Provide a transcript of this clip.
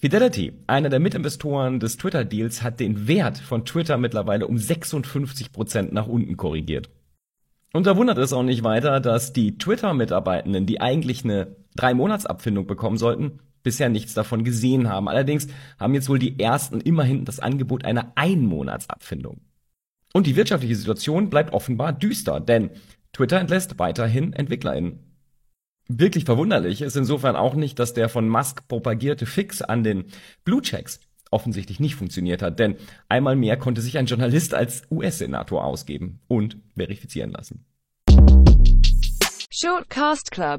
Fidelity, einer der Mitinvestoren des Twitter-Deals, hat den Wert von Twitter mittlerweile um 56 Prozent nach unten korrigiert. Und da wundert es auch nicht weiter, dass die Twitter-Mitarbeitenden, die eigentlich eine Drei-Monats-Abfindung bekommen sollten, bisher nichts davon gesehen haben. Allerdings haben jetzt wohl die ersten immerhin das Angebot einer Ein-Monats-Abfindung. Und die wirtschaftliche Situation bleibt offenbar düster, denn Twitter entlässt weiterhin EntwicklerInnen. Wirklich verwunderlich ist insofern auch nicht, dass der von Musk propagierte Fix an den Blue Checks offensichtlich nicht funktioniert hat, denn einmal mehr konnte sich ein Journalist als US-Senator ausgeben und verifizieren lassen. Shortcast Club